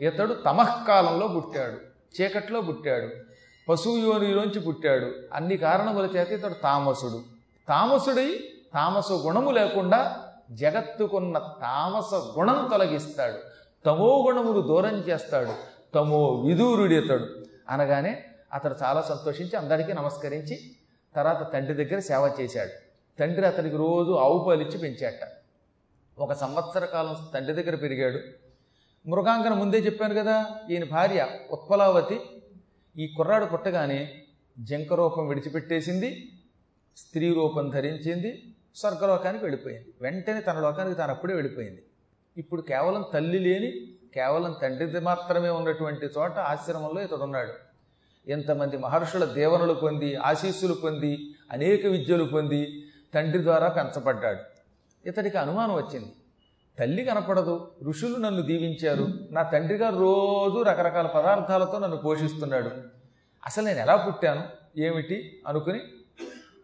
ఇతడు తమఃకాలంలో పుట్టాడు చీకట్లో పుట్టాడు పశువు యోనిలోంచి పుట్టాడు. అన్ని కారణముల చేత ఇతడు తామసుడు. తామసుడై తామస గుణము లేకుండా జగత్తుకున్న తామస గుణం తొలగిస్తాడు. తమో గుణమును దూరం చేస్తాడు. తమో విదూరుడి ఇతడు అనగానే అతడు చాలా సంతోషించి అందరికీ నమస్కరించి తర్వాత తండ్రి దగ్గర సేవ చేశాడు. తండ్రి అతనికి రోజు ఆవు పాలిచ్చి పెంచాట. ఒక సంవత్సర కాలం తండ్రి దగ్గర పెరిగాడు. మృగాంగన ముందే చెప్పాను కదా ఈయన భార్య ఉత్పలావతి ఈ కుర్రాడు పుట్టగానే జంక రూపం విడిచిపెట్టేసింది స్త్రీ రూపం ధరించింది స్వర్గలోకానికి వెళ్ళిపోయింది. వెంటనే తన లోకానికి తాను అప్పుడే వెళ్ళిపోయింది. ఇప్పుడు కేవలం తల్లి లేని కేవలం తండ్రిది మాత్రమే ఉన్నటువంటి చోట ఆశ్రమంలో ఇతడు ఉన్నాడు. ఎంతమంది మహర్షుల దేవనలు పొంది ఆశీస్సులు పొంది అనేక విద్యలు పొంది తండ్రి ద్వారా పెంచబడ్డాడు. ఇతడికి అనుమానం వచ్చింది. తల్లి కనపడదు ఋషులు నన్ను దీవించారు. నా తండ్రి గారు రోజు రకరకాల పదార్థాలతో నన్ను పోషిస్తున్నాడు. అసలు నేను ఎలా పుట్టాను? ఏమిటి? అనుకుని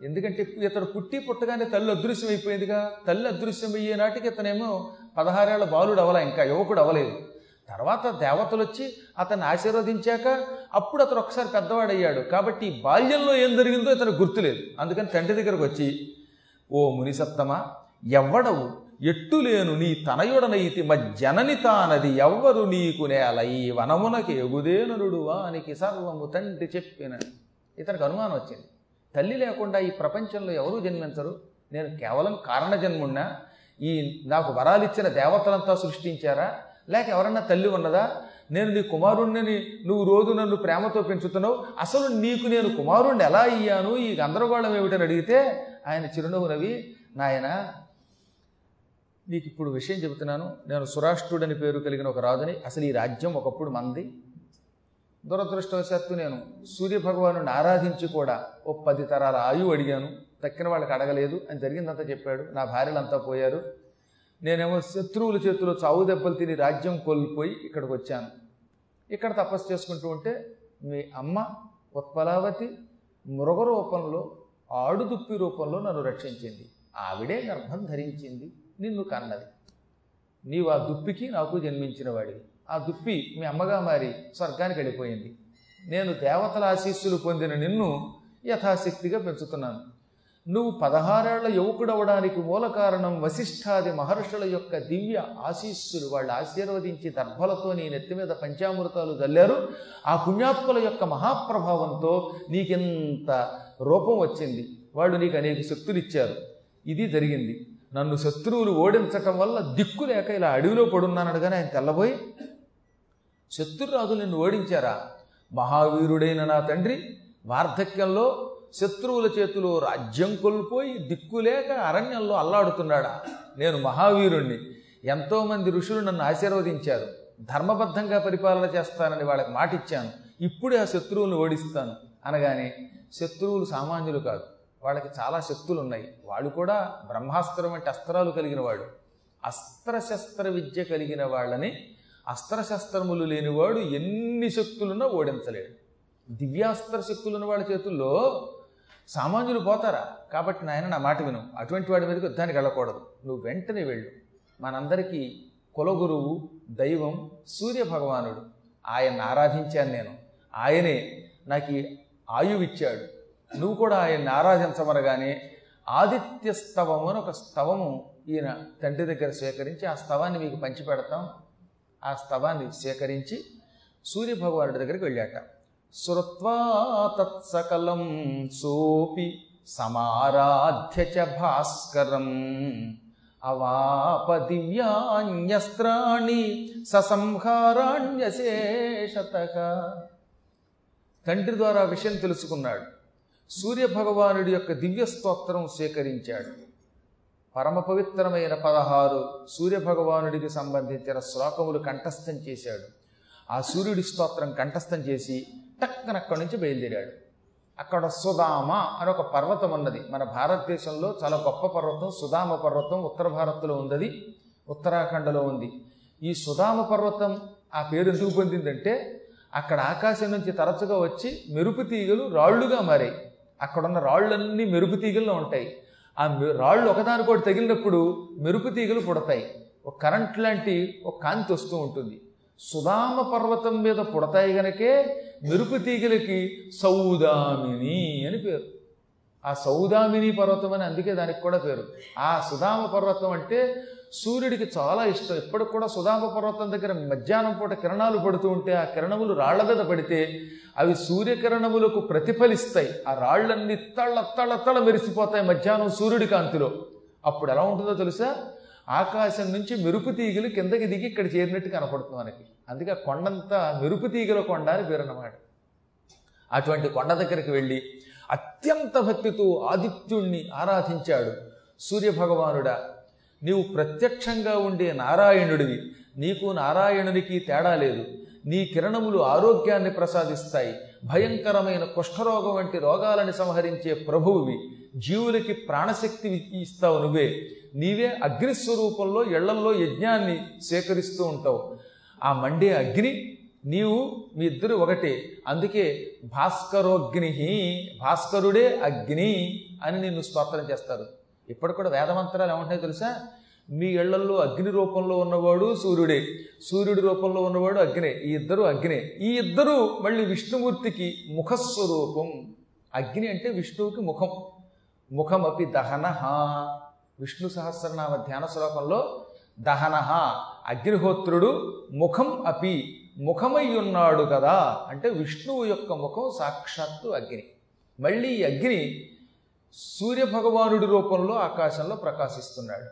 ఎందుకంటే ఇతడు పుట్టి పుట్టగానే తల్లి అదృశ్యం అయిపోయిందిగా. తల్లి అదృశ్యం అయ్యే నాటికి ఇతనేమో పదహారేళ్ళ బాలుడు అవల ఇంకా యువకుడు అవలేదు. తర్వాత దేవతలు వచ్చి అతన్ని ఆశీర్వదించాక అప్పుడు అతను ఒకసారి పెద్దవాడయ్యాడు. కాబట్టి బాల్యంలో ఏం జరిగిందో ఇతను గుర్తులేదు. అందుకని తండ్రి దగ్గరకు వచ్చి ఓ మునిసత్తమ ఎవ్వడవు? ఎట్టులేను నీ తనయుడనైతి మజ్జనని తానది ఎవ్వరు నీకు నేల. ఈ వనమునకి ఎగుదేనరుడు వానికి సర్వము తండ్రి చెప్పిన. ఇతనికి అనుమానం వచ్చింది. తల్లి లేకుండా ఈ ప్రపంచంలో ఎవరూ జన్మించరు? నేను కేవలం కారణ జన్మున్నా. ఈ నాకు వరాలిచ్చిన దేవతలంతా సృష్టించారా? లేక ఎవరన్నా తల్లి ఉన్నదా? నేను నీ కుమారుణ్ణి నువ్వు రోజు నన్ను ప్రేమతో పెంచుతున్నావు. అసలు నీకు నేను కుమారుణ్ణి ఎలా అయ్యాను? ఈ గందరగోళం ఏమిటని అడిగితే ఆయన చిరునవ్వు నవి నాయన నీకు ఇప్పుడు విషయం చెబుతున్నాను. నేను సురాష్ట్రుడని పేరు కలిగిన ఒక రాజుని అసలు ఈ రాజ్యం ఒకప్పుడు మంది. దురదృష్టవశాత్తు నేను సూర్యభగవాను ఆరాధించి కూడా ఓ పది తరాల ఆయువు అడిగాను. తక్కిన వాళ్ళకి అడగలేదు. అని జరిగిందంతా చెప్పాడు. నా భార్యలంతా పోయారు. నేనేమో శత్రువుల చేతిలో చావు దెబ్బలు తిని రాజ్యం కోల్పోయి ఇక్కడికి వచ్చాను. ఇక్కడ తపస్సు చేసుకుంటూ ఉంటే మీ అమ్మ ఉత్పలావతి మృగ రూపంలో ఆడుదుప్పి రూపంలో నన్ను రక్షించింది. ఆవిడే గర్భం ధరించింది. నిన్ను కన్నది. నీవు ఆ దుప్పికి నాకు జన్మించిన వాడివి ఆ దుప్పి మీ అమ్మగా మారి స్వర్గానికి వెళ్ళిపోయింది. నేను దేవతల ఆశీస్సులు పొందిన నిన్ను యథాశక్తిగా పెంచుతున్నాను. నువ్వు పదహారేళ్ళ యువకుడవడానికి మూల కారణం వశిష్ఠాది మహర్షుల యొక్క దివ్య ఆశీస్సులు. వాళ్ళు ఆశీర్వదించి దర్భలతో నీ నెత్తి మీద పంచామృతాలు చల్లారు ఆ పుణ్యాత్ముల యొక్క మహాప్రభావంతో నీకెంత రూపం వచ్చింది. వాళ్ళు నీకు అనేక శక్తులు ఇచ్చారు. ఇది జరిగింది. నన్ను శత్రువులు ఓడించటం వల్ల దిక్కు లేక ఇలా అడవిలో పడున్నానడుగానే ఆయన తెల్లబోయి శత్రురాజు నిన్ను ఓడించారా? మహావీరుడైన నా తండ్రి వార్ధక్యంలో శత్రువుల చేతిలో రాజ్యం కోల్పోయి దిక్కులేక అరణ్యంలో అల్లాడుతున్నాడా? నేను మహావీరుణ్ణి. ఎంతోమంది ఋషులు నన్ను ఆశీర్వదించారు. ధర్మబద్ధంగా పరిపాలన చేస్తానని వాళ్ళకి మాటిచ్చాను. ఇప్పుడే ఆ శత్రువులను ఓడిస్తాను. అనగానే శత్రువులు సామాన్యులు కాదు. వాళ్ళకి చాలా శక్తులు ఉన్నాయి వాళ్ళు కూడా బ్రహ్మాస్త్రం వంటి అస్త్రాలు కలిగిన వాడు. అస్త్రశస్త్ర విద్య కలిగిన వాళ్ళని అస్త్రశస్త్రములు లేనివాడు ఎన్ని శక్తులున్నా ఓడించలేడు. దివ్యాస్త్ర శక్తులున్న వాళ్ళ చేతుల్లో సామాన్యులు పోతారా? కాబట్టి నాయన నా మాట విను. అటువంటి వాడి మీదకి యుద్ధానికి వెళ్ళకూడదు. నువ్వు వెంటనే వెళ్ళు. మనందరికీ కులగురువు దైవం సూర్య భగవానుడు. ఆయన్ని ఆరాధించాను నేను. ఆయనే నాకు ఆయువిచ్చాడు నువ్వు కూడా ఆయన్ని ఆరాధించమనగానే ఆదిత్య స్తవము అని ఒక స్తవము ఈయన తండ్రి దగ్గర స్వీకరించి ఆ స్తవాన్ని మీకు పంచిపెడతాం. ఆ స్తవాన్ని సేకరించి సూర్యభగవానుడి దగ్గరికి వెళ్ళాట. శ్రుత్వా తత్సకలం సోపి సమారాధ్య చ భాస్కరం అవాప దివ్యాన్యస్త్రాణి ససంహారాణ్యశేషత. తండ్రి ద్వారా విషయం తెలుసుకున్నాడు. సూర్యభగవానుడి యొక్క దివ్య స్తోత్రం స్వీకరించాడు పరమ పవిత్రమైన పదహారు సూర్యభగవానుడికి సంబంధించిన శ్లోకములు కంఠస్థం చేశాడు. ఆ సూర్యుడి స్తోత్రం కంఠస్థం చేసి టక్కన అక్కడి నుంచి బయలుదేరాడు. అక్కడ సుధామ అని ఒక పర్వతం ఉన్నది. మన భారతదేశంలో చాలా గొప్ప పర్వతం సుధామ పర్వతం ఉత్తర భారత్లో ఉన్నది ఉత్తరాఖండలో ఉంది. ఈ సుధామ పర్వతం ఆ పేరు ఎందుకు పొందిందంటే అక్కడ ఆకాశం నుంచి తరచుగా వచ్చి మెరుపు తీగలు రాళ్ళుగా మారాయి. అక్కడున్న రాళ్ళన్నీ మెరుపు తీగల్లో ఉంటాయి. ఆ రాళ్ళు ఒకదానికోటి తగిలినప్పుడు మెరుపు తీగలు పుడతాయి. ఒక కరెంట్ లాంటి ఒక కాంతి వస్తూ ఉంటుంది. సుధామ పర్వతం మీద పుడతాయి గనకే మెరుపు తీగలకి సౌదామిని అని పేరు. ఆ సౌదామిని పర్వతం అని అందుకే దానికి కూడా పేరు. ఆ సుధామ పర్వతం అంటే సూర్యుడికి చాలా ఇష్టం. ఇప్పటికి కూడా సుధామ పర్వతం దగ్గర మధ్యాహ్నం పూట కిరణాలు పడుతూ ఉంటే ఆ కిరణములు రాళ్ళ మీద పడితే అవి సూర్యకిరణములకు ప్రతిఫలిస్తాయి. ఆ రాళ్ళన్నీ తళ్ళ తళ్ళ తళ్ళ మెరిసిపోతాయి మధ్యాహ్నం సూర్యుడి కాంతిలో. అప్పుడు ఎలా ఉంటుందో తెలుసా? ఆకాశం నుంచి మెరుపు తీగలు కిందకి దిగి ఇక్కడ చేరినట్టు కనపడుతుంది మనకి. అందుకే కొండంతా మెరుపు తీగల కొండ అని పేరన్నమాట. అటువంటి కొండ దగ్గరికి వెళ్ళి అత్యంత భక్తితో ఆదిత్యుణ్ణి ఆరాధించాడు సూర్యభగవానుడా. నీవు ప్రత్యక్షంగా ఉండే నారాయణుడివి. నీకు నారాయణునికి తేడా లేదు. నీ కిరణములు ఆరోగ్యాన్ని ప్రసాదిస్తాయి. భయంకరమైన కుష్ఠరోగం వంటి రోగాలని సంహరించే ప్రభువువి. జీవులకి ప్రాణశక్తి ఇస్తావు నువ్వే. నీవే అగ్నిస్వరూపంలో ఇళ్ళల్లో యజ్ఞాన్ని సేకరిస్తూ ఉంటావు. ఆ మండే అగ్ని నీవు మీ ఇద్దరు ఒకటే. అందుకే భాస్కరోగ్ని భాస్కరుడే అగ్ని అని నిన్ను స్తోత్రం చేస్తారు. ఇప్పుడు కూడా వేదమంత్రాలు ఏమంటాయో తెలుసా? మీ ఇళ్ళల్లో అగ్ని రూపంలో ఉన్నవాడు సూర్యుడే. సూర్యుడి రూపంలో ఉన్నవాడు అగ్నే. ఈ ఇద్దరు అగ్నే. ఈ ఇద్దరు మళ్ళీ విష్ణుమూర్తికి ముఖస్వరూపం. అగ్ని అంటే విష్ణువుకి ముఖం. ముఖమపి దహనహ. విష్ణు సహస్రనామ ధ్యాన శ్లోకంలో దహనహ. అగ్నిహోత్రుడు ముఖం అపి. ముఖమై ఉన్నాడు కదా. అంటే విష్ణువు యొక్క ముఖం సాక్షాత్తు అగ్ని. మళ్ళీ ఈ అగ్ని సూర్యభగవానుడి రూపంలో ఆకాశంలో ప్రకాశిస్తున్నాడు.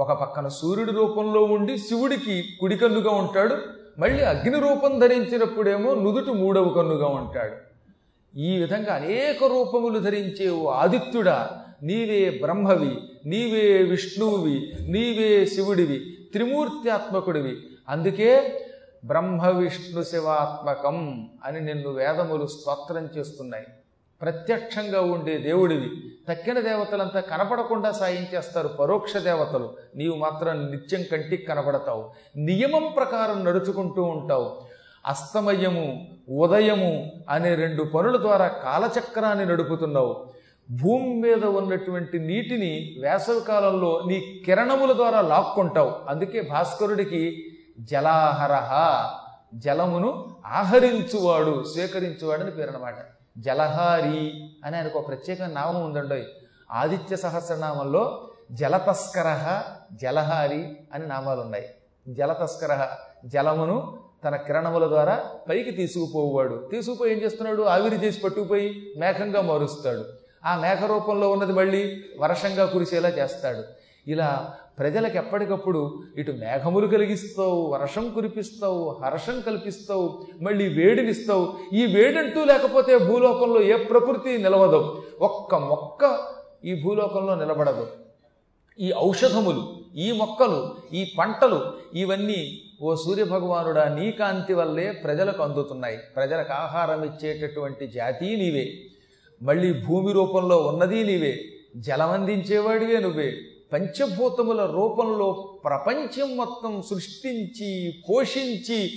ఒక పక్కన సూర్యుడి రూపంలో ఉండి శివుడికి కుడి కన్నుగా ఉంటాడు. మళ్ళీ అగ్ని రూపం ధరించినప్పుడేమో నుదుటి మూడవ కన్నుగా ఉంటాడు. ఈ విధంగా అనేక రూపములు ధరించే ఓ ఆదిత్యుడా నీవే బ్రహ్మవి నీవే విష్ణువువి నీవే శివుడివి త్రిమూర్త్యాత్మకుడివి. అందుకే బ్రహ్మ విష్ణు శివాత్మకం అని నిన్ను వేదములు స్తోత్రం చేస్తున్నాయి. ప్రత్యక్షంగా ఉండే దేవుడివి. తక్కిన దేవతలంతా కనపడకుండా సాయం చేస్తారు పరోక్ష దేవతలు. నీవు మాత్రం నిత్యం కంటికి కనపడతావు నియమం ప్రకారం నడుచుకుంటూ ఉంటావు. అస్తమయము ఉదయము అనే రెండు పనుల ద్వారా కాలచక్రాన్ని నడుపుతున్నావు. భూమి మీద ఉన్నటువంటి నీటిని వేసవి కాలంలో నీ కిరణముల ద్వారా లాక్కుంటావు. అందుకే భాస్కరుడికి జలాహరహ జలమును ఆహరించువాడు స్వీకరించువాడని పేరు అనమాట జలహారి అని ఆయనకు ఒక ప్రత్యేకమైన నామం ఉందండి. ఆదిత్య సహస్రనామంలో జలతస్కర జలహారి అని నామాలు ఉన్నాయి జలతస్కర జలమును తన కిరణముల ద్వారా పైకి తీసుకుపోవాడు తీసుకుపోయి ఏం చేస్తున్నాడు? ఆవిరి చేసి పట్టుకుపోయి మేఘంగా మారుస్తాడు. ఆ మేఘ రూపంలో ఉన్నది మళ్ళీ వర్షంగా కురిసేలా చేస్తాడు. ఇలా ప్రజలకు ఎప్పటికప్పుడు ఇటు మేఘములు కలిగిస్తావు వర్షం కురిపిస్తావు హర్షం కల్పిస్తావు మళ్ళీ వేడినిస్తావు. ఈ వేడంటూ లేకపోతే భూలోకంలో ఏ ప్రకృతి నిలవదు. ఒక్క మొక్క ఈ భూలోకంలో నిలబడదు. ఈ ఔషధములు ఈ మొక్కలు ఈ పంటలు ఇవన్నీ ఓ సూర్యభగవానుడా నీ కాంతి వల్లే ప్రజలకు అందుతున్నాయి. ప్రజలకు ఆహారం ఇచ్చేటటువంటి జాతి నీవే. మళ్ళీ భూమి రూపంలో ఉన్నది నీవే. జలమందించేవాడివే నువ్వే. పంచభూతముల రూపంలో ప్రపంచం మొత్తం సృష్టించి పోషించి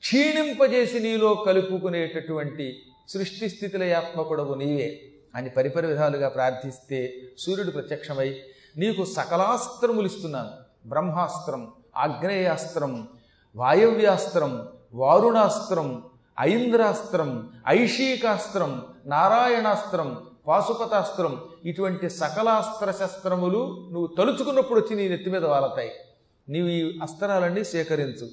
క్షీణింపజేసి నీలో కలుపుకునేటటువంటి సృష్టి స్థితిల ఆత్మకుడవు నీవే అని పరిపరి విధాలుగా ప్రార్థిస్తే సూర్యుడు ప్రత్యక్షమై నీకు సకలాస్త్రములు ఇస్తున్నాను. బ్రహ్మాస్త్రం ఆగ్నేయాస్త్రం వాయవ్యాస్త్రం వారుణాస్త్రం ఐంద్రాస్త్రం ఐషీకాస్త్రం నారాయణాస్త్రం పాశుపతాస్త్రం ఇటువంటి సకలాస్త్ర శస్త్రములు నువ్వు తలుచుకున్నప్పుడు వచ్చి నీ నెత్తి మీద వాలతాయి. నీవు ఈ అస్త్రాలన్నీ సేకరించు.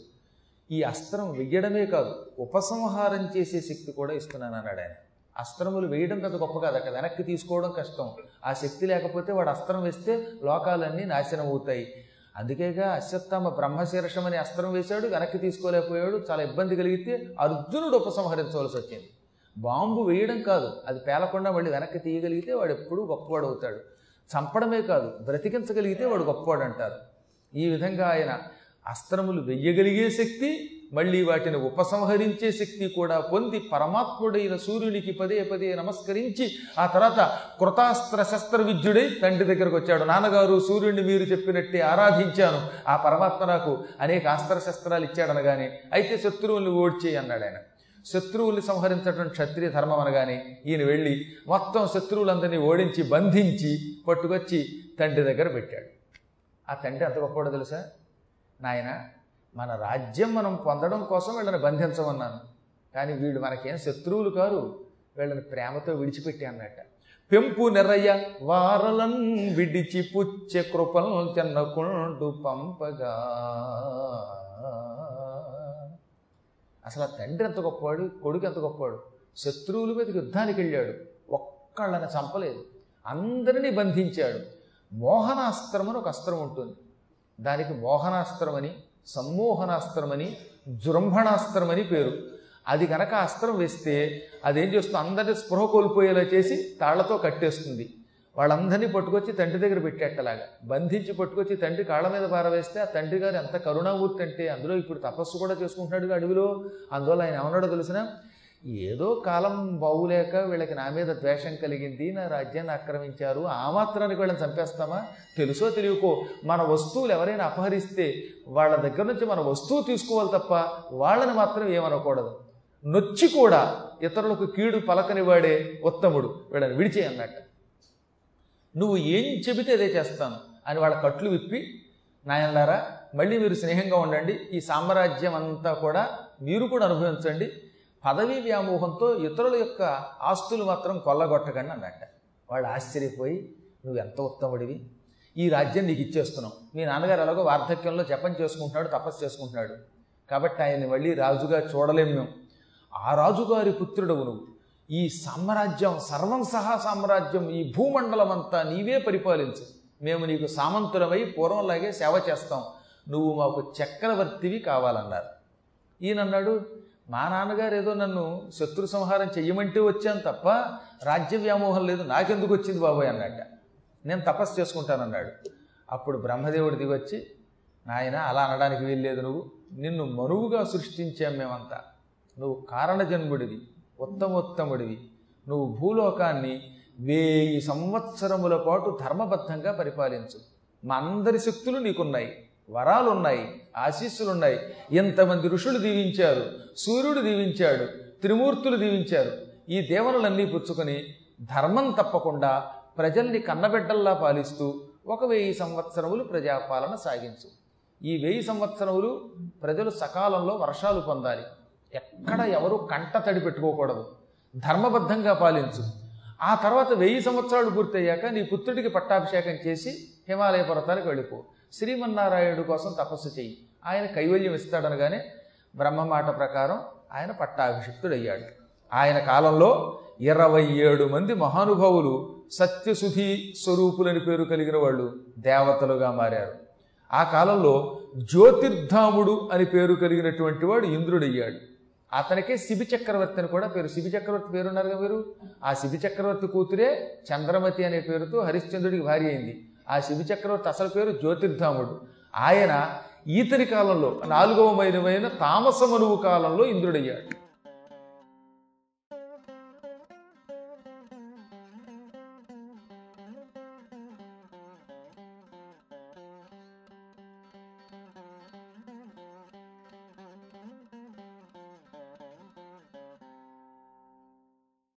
ఈ అస్త్రం వెయ్యడమే కాదు ఉపసంహారం చేసే శక్తి కూడా ఇస్తున్నాను అన్నాడు ఆయన. అస్త్రములు వేయడం పెద్ద గొప్ప కాదు అక్కడ వెనక్కి తీసుకోవడం కష్టం. ఆ శక్తి లేకపోతే వాడు అస్త్రం వేస్తే లోకాలన్నీ నాశనం అవుతాయి. అందుకేగా అశ్వత్థామ బ్రహ్మశీర్షం అనే అస్త్రం వేశాడు వెనక్కి తీసుకోలేకపోయాడు చాలా ఇబ్బంది కలిగితే అర్జునుడు ఉపసంహరించవలసి వచ్చింది. బాంబు వేయడం కాదు. అది పేలకుండా మళ్ళీ వెనక్కి తీయగలిగితే వాడు ఎప్పుడూ గొప్పవాడు అవుతాడు. చంపడమే కాదు బ్రతికించగలిగితే వాడు గొప్పవాడు అంటారు. ఈ విధంగా ఆయన అస్త్రములు వెయ్యగలిగే శక్తి మళ్ళీ వాటిని ఉపసంహరించే శక్తి కూడా పొంది పరమాత్ముడైన సూర్యునికి పదే పదే నమస్కరించి ఆ తర్వాత కృతాస్త్ర శస్త్ర విద్యుడై తండ్రి దగ్గరకు వచ్చాడు. నాన్నగారు సూర్యుడిని మీరు చెప్పినట్టే ఆరాధించాను. ఆ పరమాత్మ నాకు అనేక అస్త్ర శస్త్రాలు ఇచ్చాడనగానే అయితే శత్రువుల్ని ఓడ్చేయి అన్నాడు ఆయన శత్రువుల్ని సంహరించడం క్షత్రియ ధర్మం అనగానే ఈయన వెళ్ళి మొత్తం శత్రువులందరినీ ఓడించి బంధించి పట్టుకొచ్చి తండ్రి దగ్గర పెట్టాడు. ఆ తండ్రి అంత గొప్పవాడు తెలుసా? నాయన మన రాజ్యం మనం పొందడం కోసం వీళ్ళని బంధించమన్నాను. కానీ వీళ్ళు మనకేం శత్రువులు కారు వీళ్ళని ప్రేమతో విడిచిపెట్టి అన్నట్ట. పెంపు నెర్రయ్య వారలన్ విడిచి పుచ్చే కృపల్ తిన్నకుండు పంపగా. అసలు ఆ తండ్రి ఎంత గొప్పవాడు కొడుకు ఎంత గొప్పవాడు? శత్రువుల మీదకి యుద్ధానికి వెళ్ళాడు. ఒక్కళ్ళని చంపలేదు. అందరినీ బంధించాడు. మోహనాస్త్రం అని ఒక అస్త్రం ఉంటుంది. దానికి మోహనాస్త్రం అని సమ్మోహనాస్త్రం అని జృంభణాస్త్రం అని పేరు. అది కనుక అస్త్రం వేస్తే అదేం చేస్తుంది? అందరినీ స్పృహ కోల్పోయేలా చేసి తాళ్ళతో కట్టేస్తుంది. వాళ్ళందరినీ పట్టుకొచ్చి తండ్రి దగ్గర పెట్టేట్టలాగా బంధించి పట్టుకొచ్చి తండ్రి కాళ్ళ మీద పారవేస్తే ఆ తండ్రి గారు ఎంత కరుణామూర్తి అంటే అందులో ఇప్పుడు తపస్సు కూడా చేసుకుంటున్నాడు అడవిలో. అందువల్ల ఆయన ఏమన్నాడో తెలిసిన? ఏదో కాలం బావులేక వీళ్ళకి నా మీద ద్వేషం కలిగింది నా రాజ్యాన్ని ఆక్రమించారు ఆ మాత్రానికి వీళ్ళని చంపేస్తామా? తెలుసో తెలియకో మన వస్తువులు ఎవరైనా అపహరిస్తే వాళ్ళ దగ్గర నుంచి మన వస్తువు తీసుకోవాలి తప్ప వాళ్ళని మాత్రం ఏమనకూడదు. నొచ్చి కూడా ఇతరులకు కీడు పలకనివాడే ఉత్తముడు వీళ్ళని విడిచేయన్నట్టు. నువ్వు ఏం చెబితే అదే చేస్తాను అని వాళ్ళ కట్లు విప్పి నాయనలారా మళ్ళీ మీరు స్నేహంగా ఉండండి. ఈ సామ్రాజ్యం అంతా కూడా మీరు కూడా అనుభవించండి. పదవీ వ్యామోహంతో ఇతరుల యొక్క ఆస్తులు మాత్రం కొల్లగొట్టకండి అన్నట్ట. వాళ్ళు ఆశ్చర్యపోయి నువ్వు ఎంత ఉత్తముడివి. ఈ రాజ్యం నీకు ఇచ్చేస్తున్నావు మీ నాన్నగారు ఎలాగో వార్ధక్యంలో జపం చేసుకుంటున్నాడు తపస్సు చేసుకుంటున్నాడు. కాబట్టి ఆయన్ని మళ్ళీ రాజుగా చూడలేం మేము. ఆ రాజుగారి పుత్రుడవు నువ్వు. ఈ సామ్రాజ్యం సర్వం సహా సామ్రాజ్యం ఈ భూమండలం అంతా నీవే పరిపాలించు. మేము నీకు సామంతులమై పూర్వంలాగే సేవ చేస్తాం. నువ్వు మాకు చక్రవర్తివి కావాలన్నారు. ఈయనన్నాడు మా నాన్నగారు ఏదో నన్ను శత్రు సంహారం చెయ్యమంటే వచ్చాను తప్ప రాజ్య వ్యామోహం లేదు నాకెందుకు వచ్చింది బాబాయ్ అన్నట్ట నేను తపస్సు చేసుకుంటానన్నాడు. అప్పుడు బ్రహ్మదేవుడు దిగొచ్చి నాయన అలా అనడానికి వీల్లేదు నువ్వు. నిన్ను మనువుగా సృష్టించాం మేమంతా. నువ్వు కారణజన్ముడివి. ఉత్తమోత్తముడివి. నువ్వు భూలోకాన్ని వేయి సంవత్సరముల పాటు ధర్మబద్ధంగా పరిపాలించు. మా అందరి శక్తులు నీకున్నాయి. వరాలు ఉన్నాయి ఆశీస్సులు ఉన్నాయి ఎంతమంది ఋషులు దీవించారు. సూర్యుడు దీవించాడు. త్రిమూర్తులు దీవించారు. ఈ దేవనులన్నీ పుచ్చుకొని ధర్మం తప్పకుండా ప్రజల్ని కన్నబిడ్డల్లా పాలిస్తూ ఒక వెయ్యి సంవత్సరములు ప్రజాపాలన సాగించు. ఈ వెయ్యి సంవత్సరములు ప్రజలు సకాలంలో వర్షాలు పొందాలి. ఎక్కడ ఎవరు కంట తడి పెట్టుకోకూడదు. ధర్మబద్ధంగా పాలించు. ఆ తర్వాత వెయ్యి సంవత్సరాలు పూర్తయ్యాక నీ పుత్రుడికి పట్టాభిషేకం చేసి హిమాలయ పర్వతానికి వెళ్ళిపో. శ్రీమన్నారాయణుడు కోసం తపస్సు చెయ్యి. ఆయన కైవల్యం ఇస్తాడనగానే బ్రహ్మ మాట ప్రకారం ఆయన పట్టాభిషిక్తుడయ్యాడు. ఆయన కాలంలో ఇరవై ఏడు మంది మహానుభావులు సత్యసుధి స్వరూపులని పేరు కలిగిన వాళ్ళు దేవతలుగా మారారు. ఆ కాలంలో జ్యోతిర్ధాముడు అని పేరు కలిగినటువంటి వాడు ఇంద్రుడయ్యాడు. అతనికే శిబి చక్రవర్తి అని కూడా పేరు. శిబి చక్రవర్తి పేరున్నారుగా మీరు? ఆ శిబి చక్రవర్తి కూతురే చంద్రమతి అనే పేరుతో హరిశ్చంద్రుడికి భార్య అయింది. ఆ శిబి చక్రవర్తి అసలు పేరు జ్యోతిర్ధాముడు. ఆయన ఈతని కాలంలో నాలుగవ మైనమైన తామసమనువు కాలంలో ఇంద్రుడయ్యాడు.